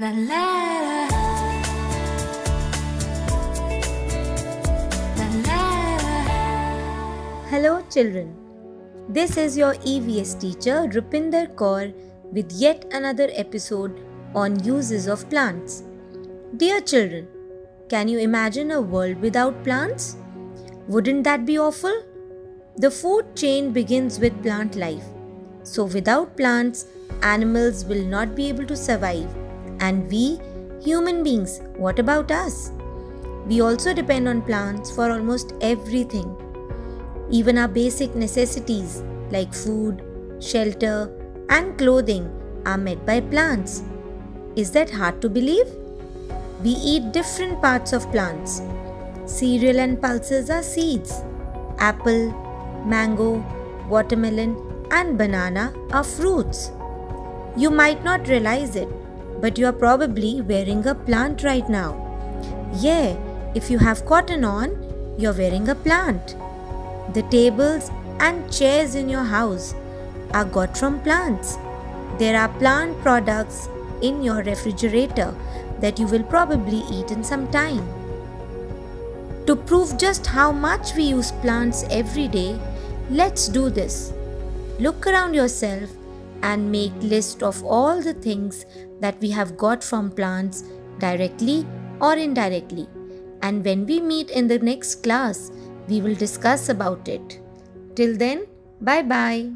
La la la. Hello, children. This is your EVS teacher Rupinder Kaur with yet another episode on uses of plants. Dear children, can you imagine a world without plants? Wouldn't that be awful? The food chain begins with plant life. So, without plants, animals will not be able to survive. And we, human beings, what about us? We also depend on plants for almost everything. Even our basic necessities like food, shelter, and clothing are met by plants. Is that hard to believe? We eat different parts of plants. Cereal and pulses are seeds. Apple, mango, watermelon, and banana are fruits. You might not realize it, but you are probably wearing a plant right now. Yeah, if you have cotton on, you're wearing a plant. The tables and chairs in your house are got from plants. There are plant products in your refrigerator that you will probably eat in some time. To prove just how much we use plants every day, let's do this. Look around yourself and make list of all the things that we have got from plants directly or indirectly. And when we meet in the next class, we will discuss about it. Till then, bye bye.